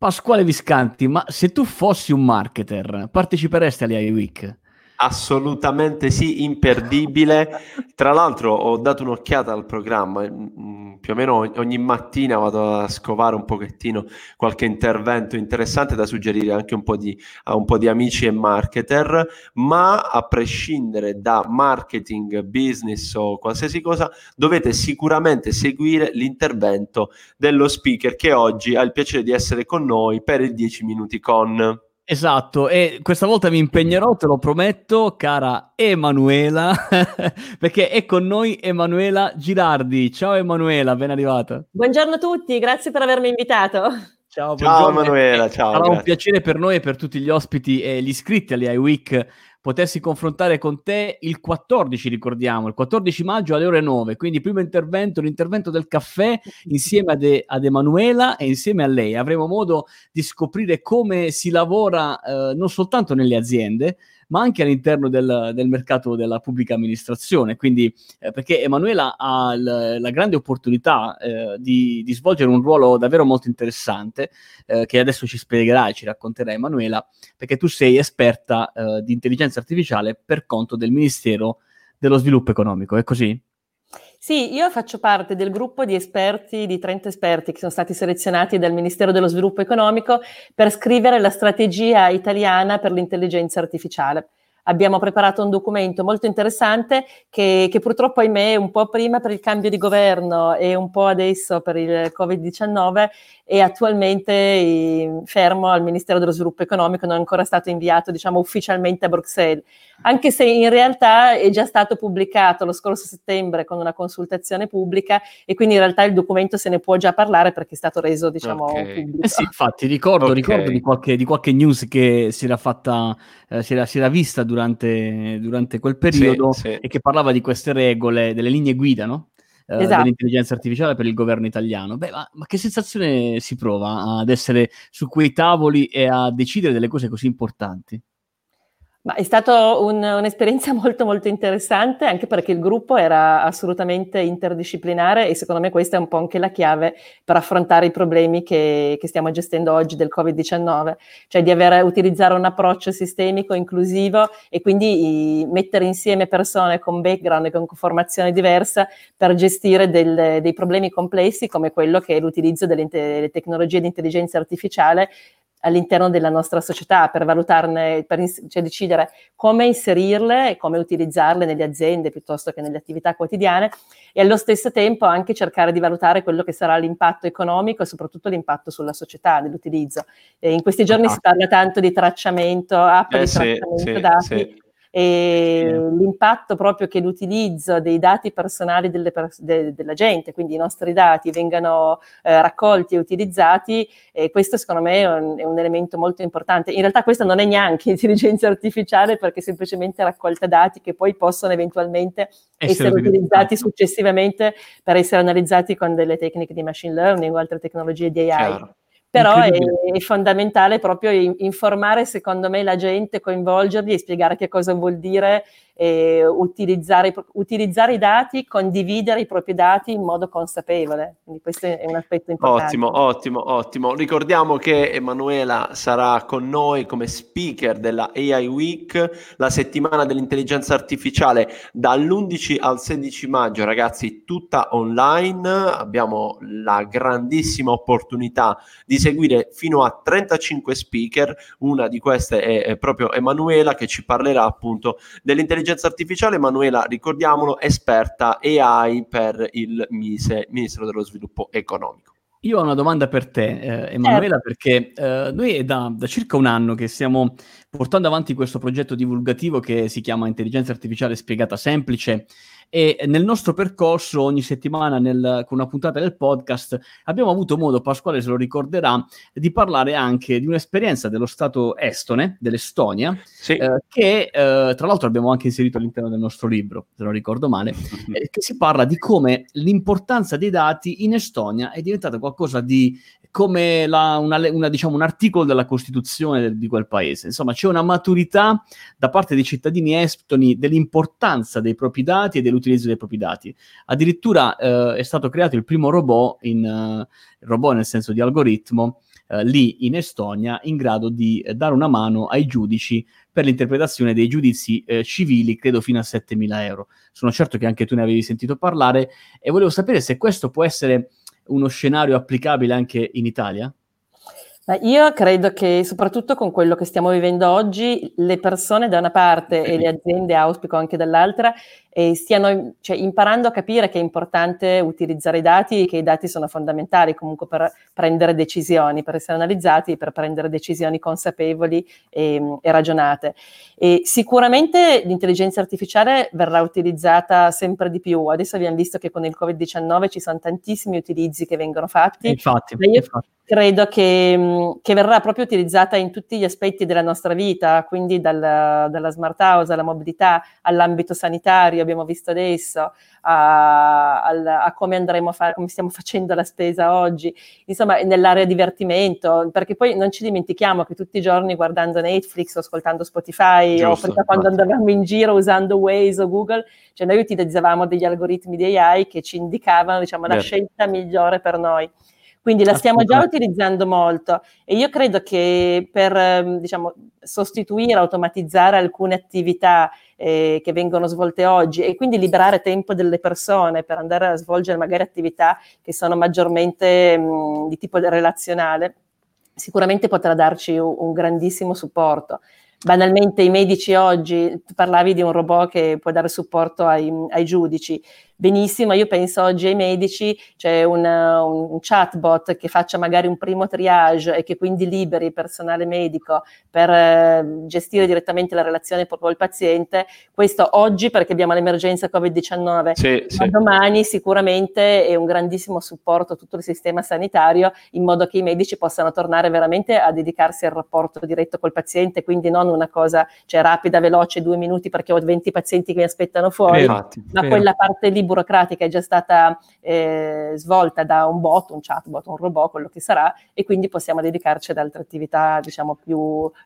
Pasquale Viscanti, ma se tu fossi un marketer, parteciperesti all'AI Week? Assolutamente sì, imperdibile. Tra l'altro ho dato un'occhiata al programma, mm, mm, più o meno ogni mattina vado a scovare un pochettino qualche intervento interessante da suggerire anche un po' di, a un po' di amici e marketer, ma a prescindere da marketing, business o qualsiasi cosa, dovete sicuramente seguire l'intervento dello speaker che oggi ha il piacere di essere con noi per il 10 minuti con. Esatto, e questa volta mi impegnerò, te lo prometto, cara Emanuela, perché è con noi Emanuela Girardi. Ciao Emanuela, ben arrivata. Buongiorno a tutti, grazie per avermi invitato. Ciao, ciao Emanuela, ciao. Sarà grazie. un piacere per noi e per tutti gli ospiti e gli iscritti all'AI Week potessi confrontare con te il 14, ricordiamo, il 14 maggio alle ore 9. Quindi primo intervento, l'intervento del caffè insieme ad, e- ad Emanuela e insieme a lei. Avremo modo di scoprire come si lavora eh, non soltanto nelle aziende, ma anche all'interno del, del mercato della pubblica amministrazione. Quindi, eh, perché Emanuela ha l- la grande opportunità eh, di, di, svolgere un ruolo davvero molto interessante, eh, che adesso ci spiegherà e ci racconterà Emanuela, perché tu sei esperta eh, di intelligenza artificiale per conto del Ministero dello Sviluppo Economico, è così? Sì, io faccio parte del gruppo di esperti, di 30 esperti che sono stati selezionati dal Ministero dello Sviluppo Economico per scrivere la strategia italiana per l'intelligenza artificiale abbiamo preparato un documento molto interessante che, che, purtroppo, ahimè, un po' prima per il cambio di governo e un po' adesso per il Covid-19 è attualmente fermo al Ministero dello Sviluppo Economico, non è ancora stato inviato diciamo, ufficialmente a Bruxelles, anche se in realtà è già stato pubblicato lo scorso settembre con una consultazione pubblica e quindi in realtà il documento se ne può già parlare perché è stato reso diciamo, okay. pubblico. Eh sì, infatti ricordo, okay. ricordo di, qualche, di, qualche, news che si era fatta, eh, si, era, si era vista durante, durante quel periodo sì, sì. e che parlava di queste regole, delle linee guida, no? Eh, esatto. dell'intelligenza artificiale per il governo italiano. Beh, ma, ma, che sensazione si prova ad essere su quei tavoli e a decidere delle cose così importanti? Ma è stata un, un'esperienza molto molto interessante anche perché il gruppo era assolutamente interdisciplinare e secondo me questa è un po' anche la chiave per affrontare i problemi che, che stiamo gestendo oggi del Covid-19, cioè di avere, utilizzare un approccio sistemico, inclusivo e quindi i, mettere insieme persone con background e con formazione diversa per gestire del, dei problemi complessi come quello che è l'utilizzo delle, delle tecnologie di intelligenza artificiale all'interno della nostra società per valutarne, per cioè decidere come inserirle e come utilizzarle nelle aziende piuttosto che nelle attività quotidiane e allo stesso tempo anche cercare di valutare quello che sarà l'impatto economico e soprattutto l'impatto sulla società dell'utilizzo. E in questi giorni ah. si parla tanto di tracciamento, app eh, di sì, tracciamento sì, dati. Sì e l'impatto proprio che l'utilizzo dei dati personali pers- de- della gente, quindi i nostri dati, vengano eh, raccolti e utilizzati, e questo secondo me è un, è un, elemento molto importante. In realtà questa non è neanche intelligenza artificiale perché semplicemente raccolta dati che poi possono eventualmente essere, essere utilizzati successivamente per essere analizzati con delle tecniche di machine learning o altre tecnologie di AI. Chiaro però è, è, fondamentale proprio informare secondo me la gente, coinvolgerli e spiegare che cosa vuol dire eh, utilizzare, utilizzare, i dati, condividere i propri dati in modo consapevole. Quindi questo è un aspetto importante. Ottimo, ottimo, ottimo. Ricordiamo che Emanuela sarà con noi come speaker della AI Week, la settimana dell'intelligenza artificiale dall'11 al 16 maggio, ragazzi, tutta online. Abbiamo la grandissima opportunità di seguire fino a 35 speaker. Una di queste è, proprio Emanuela che ci parlerà appunto dell'intelligenza intelligenza artificiale, Emanuela, ricordiamolo, esperta AI per il MISE, Ministero dello Sviluppo Economico. Io ho una domanda per te, eh, Emanuela, certo. perché eh, noi è da, da, circa un anno che stiamo portando avanti questo progetto divulgativo che si chiama Intelligenza Artificiale Spiegata Semplice e nel nostro percorso ogni settimana nel, con una puntata del podcast abbiamo avuto modo, Pasquale se lo ricorderà, di parlare anche di un'esperienza dello Stato estone, dell'Estonia, sì. eh, che eh, tra l'altro abbiamo anche inserito all'interno del nostro libro, se non ricordo male, eh, che si parla di come l'importanza dei dati in Estonia è diventata qualcosa di come la, una, una, diciamo, un articolo della Costituzione di quel paese. Insomma, c'è una maturità da parte dei cittadini estoni dell'importanza dei propri dati e dell'utilizzo dei propri dati. Addirittura eh, è stato creato il primo robot, in, uh, robot nel senso di algoritmo, eh, lì in Estonia in grado di eh, dare una mano ai giudici per l'interpretazione dei giudizi eh, civili, credo fino a 7.000 euro. Sono certo che anche tu ne avevi sentito parlare e volevo sapere se questo può essere uno scenario applicabile anche in Italia? Io credo che soprattutto con quello che stiamo vivendo oggi, le persone da una parte e le aziende, auspico anche dall'altra, eh, stiano cioè, imparando a capire che è importante utilizzare i dati e che i dati sono fondamentali comunque per prendere decisioni, per essere analizzati, per prendere decisioni consapevoli e, e ragionate. E sicuramente l'intelligenza artificiale verrà utilizzata sempre di più. Adesso abbiamo visto che con il Covid-19 ci sono tantissimi utilizzi che vengono fatti. Infatti, io infatti. credo che, che, verrà proprio utilizzata in tutti gli aspetti della nostra vita, quindi dal, dalla smart house alla mobilità, all'ambito sanitario, abbiamo visto adesso, a, a, a, come andremo a fare, come stiamo facendo la spesa oggi, insomma nell'area divertimento, perché poi non ci dimentichiamo che tutti i giorni guardando Netflix o ascoltando Spotify Giusto, o quando andavamo in giro usando Waze o Google, cioè noi utilizzavamo degli algoritmi di AI che ci indicavano diciamo, la scelta migliore per noi. Quindi la stiamo già utilizzando molto. E io credo che per ehm, diciamo, sostituire, automatizzare alcune attività eh, che vengono svolte oggi e quindi liberare tempo delle persone per andare a svolgere magari attività che sono maggiormente mh, di tipo relazionale, sicuramente potrà darci un, un grandissimo supporto. Banalmente i medici oggi, tu parlavi di un robot che può dare supporto ai, ai giudici, benissimo, io penso oggi ai medici, c'è un, un, chatbot che faccia magari un primo triage e che quindi liberi il personale medico per eh, gestire direttamente la relazione proprio al paziente, questo oggi perché abbiamo l'emergenza Covid-19, sì, ma sì. domani sicuramente è un grandissimo supporto a tutto il sistema sanitario in modo che i medici possano tornare veramente a dedicarsi al rapporto diretto col paziente, quindi non una cosa cioè, rapida, veloce, due minuti perché ho 20 pazienti che mi aspettano fuori, Infatti, ma quella parte lì burocratica è già stata eh, svolta da un bot, un chatbot, un robot, quello che sarà, e quindi possiamo dedicarci ad altre attività, diciamo, più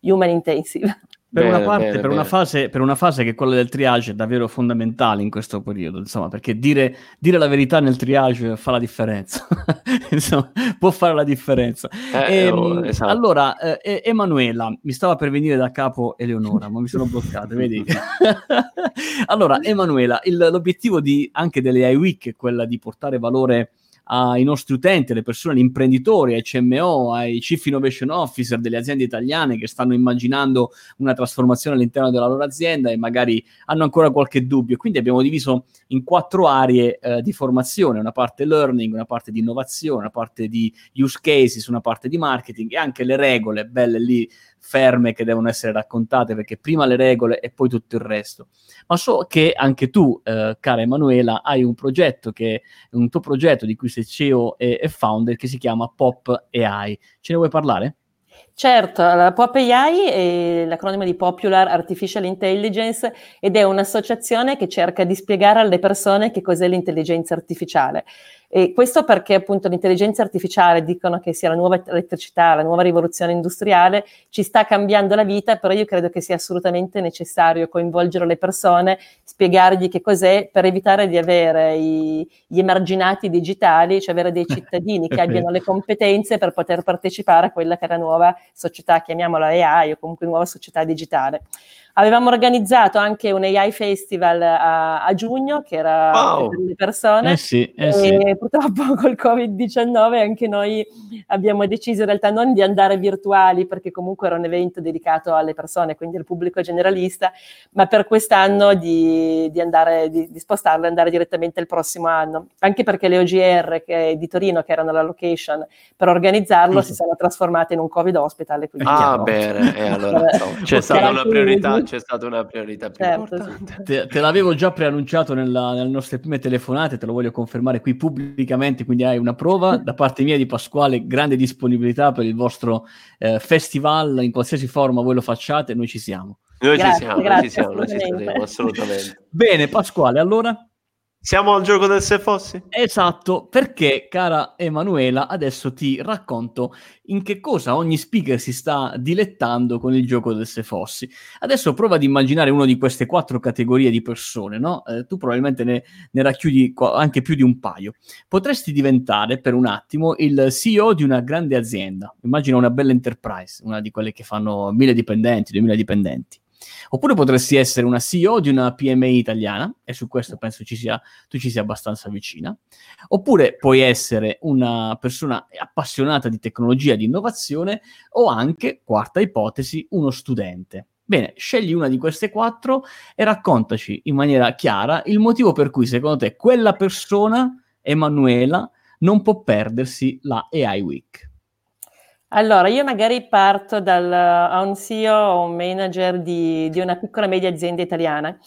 human intensive. Per, bene, una parte, bene, per, una fase, per, una fase, che quella del triage è davvero fondamentale in questo periodo, insomma, perché dire, dire la verità nel triage fa la differenza, insomma, può fare la differenza. Eh, e, oh, ehm, esatto. Allora, eh, Emanuela, mi stava per venire da capo Eleonora, ma mi sono bloccato, vedi? allora, Emanuela, il, l'obiettivo di, anche delle iWeek è quella di portare valore ai nostri utenti, alle persone, agli imprenditori, ai CMO, ai Chief Innovation Officer delle aziende italiane che stanno immaginando una trasformazione all'interno della loro azienda e magari hanno ancora qualche dubbio. Quindi abbiamo diviso in quattro aree eh, di formazione, una parte learning, una parte di innovazione, una parte di use cases, una parte di marketing e anche le regole belle lì ferme che devono essere raccontate perché prima le regole e poi tutto il resto. Ma so che anche tu, eh, cara Emanuela, hai un progetto che un tuo progetto di cui sei CEO e, e founder che si chiama Pop AI. Ce ne vuoi parlare? Certo, la POP AI è l'acronimo di Popular Artificial Intelligence ed è un'associazione che cerca di spiegare alle persone che cos'è l'intelligenza artificiale. E questo perché appunto l'intelligenza artificiale dicono che sia la nuova elettricità, la nuova rivoluzione industriale, ci sta cambiando la vita, però io credo che sia assolutamente necessario coinvolgere le persone, spiegargli che cos'è per evitare di avere i, gli emarginati digitali, cioè avere dei cittadini che abbiano le competenze per poter partecipare a quella che è la nuova società, chiamiamola AI o comunque nuova società digitale. Avevamo organizzato anche un AI Festival a, a giugno, che era wow. per le persone, eh sì, eh e sì. purtroppo col Covid-19 anche noi abbiamo deciso in realtà non di andare virtuali, perché comunque era un evento dedicato alle persone, quindi al pubblico generalista, ma per quest'anno di, di, andare, di, di spostarlo e andare direttamente il prossimo anno, anche perché le OGR che, di Torino, che erano la location per organizzarlo, mm. si sono trasformate in un Covid hospital. Ah, bene, e allora no, c'è stata una priorità c'è stata una priorità più certo, importante. Te, te, l'avevo già preannunciato nella, nelle nostre prime telefonate, te lo voglio confermare qui pubblicamente, quindi hai una prova da parte mia di Pasquale, grande disponibilità per il vostro eh, festival, in qualsiasi forma voi lo facciate, noi ci siamo. Noi grazie, ci siamo, grazie, noi ci siamo, noi ci saremo, assolutamente. Bene, Pasquale, allora? Siamo al gioco del se fossi? Esatto, perché cara Emanuela, adesso ti racconto in che cosa ogni speaker si sta dilettando con il gioco del se fossi. Adesso prova ad immaginare una di queste quattro categorie di persone, no? Eh, tu probabilmente ne, ne racchiudi anche più di un paio. Potresti diventare per un attimo il CEO di una grande azienda. Immagina una bella enterprise, una di quelle che fanno mille dipendenti, duemila dipendenti. Oppure potresti essere una CEO di una PMI italiana, e su questo penso ci sia, tu ci sia abbastanza vicina. Oppure puoi essere una persona appassionata di tecnologia, di innovazione, o anche, quarta ipotesi, uno studente. Bene, scegli una di queste quattro e raccontaci in maniera chiara il motivo per cui secondo te quella persona, Emanuela, non può perdersi la AI Week. Allora, io magari parto dal a un CEO o un manager di, di una piccola media azienda italiana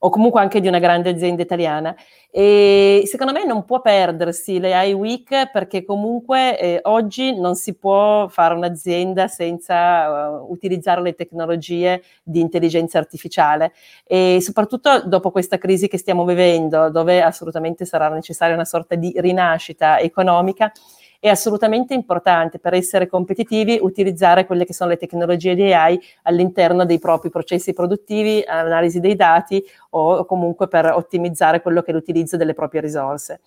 o comunque anche di una grande azienda italiana. E secondo me non può perdersi le AI Week perché comunque eh, oggi non si può fare un'azienda senza uh, utilizzare le tecnologie di intelligenza artificiale e soprattutto dopo questa crisi che stiamo vivendo, dove assolutamente sarà necessaria una sorta di rinascita economica è assolutamente importante per essere competitivi utilizzare quelle che sono le tecnologie di AI all'interno dei propri processi produttivi, analisi dei dati o comunque per ottimizzare quello che è l'utilizzo delle proprie risorse.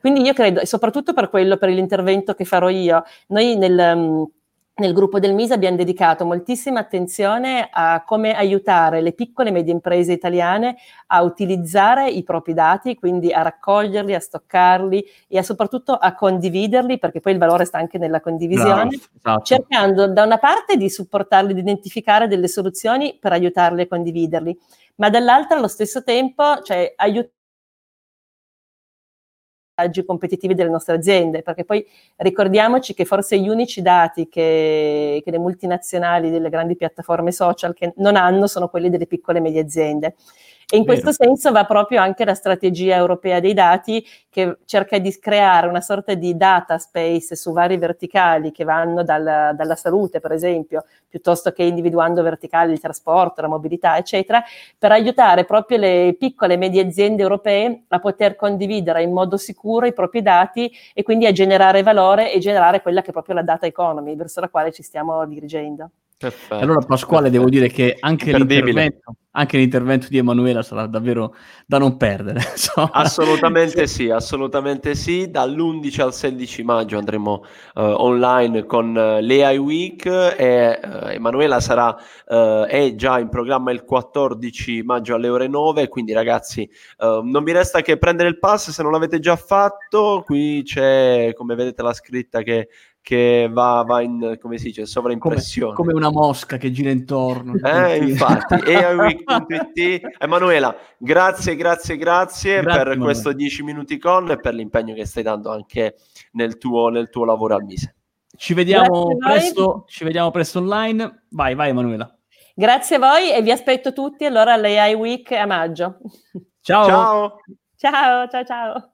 Quindi io credo, e soprattutto per quello, per l'intervento che farò io, noi nel nel gruppo del MISA abbiamo dedicato moltissima attenzione a come aiutare le piccole e medie imprese italiane a utilizzare i propri dati, quindi a raccoglierli, a stoccarli e a soprattutto a condividerli, perché poi il valore sta anche nella condivisione, Bravo, esatto. cercando da una parte di supportarli, di identificare delle soluzioni per aiutarli a condividerli, ma dall'altra allo stesso tempo, cioè aiutare competitivi delle nostre aziende, perché poi ricordiamoci che forse gli unici dati che, che, le multinazionali delle grandi piattaforme social non hanno sono quelli delle piccole e medie aziende. E in Vero. questo senso va proprio anche la strategia europea dei dati che cerca di creare una sorta di data space su vari verticali che vanno dal, dalla salute, per esempio, piuttosto che individuando verticali il trasporto, la mobilità, eccetera, per aiutare proprio le piccole e medie aziende europee a poter condividere in modo sicuro i propri dati e quindi a generare valore e generare quella che è proprio la data economy verso la quale ci stiamo dirigendo. Perfetto, allora Pasquale perfetto. devo dire che anche l'intervento, anche l'intervento, di Emanuela sarà davvero da non perdere. assolutamente sì, assolutamente sì. Dall'11 al 16 maggio andremo uh, online con uh, l'AI Week e uh, Emanuela sarà, è già in programma il 14 maggio alle ore 9, quindi ragazzi non mi resta che prendere il pass se non l'avete già fatto. Qui c'è, come vedete la scritta che che va, va, in, come si dice, sovraimpressione. Come, come una mosca che gira intorno. Eh, infatti, aiweek.it. Emanuela, grazie, grazie, grazie, grazie per questo 10 minuti con e per l'impegno che stai dando anche nel tuo, nel tuo lavoro al Mise. Ci vediamo, presto, ci vediamo presto online. Vai, vai Emanuela. Grazie a voi e vi aspetto tutti allora all'AI Week a maggio. Ciao. Ciao. Ciao, ciao, ciao.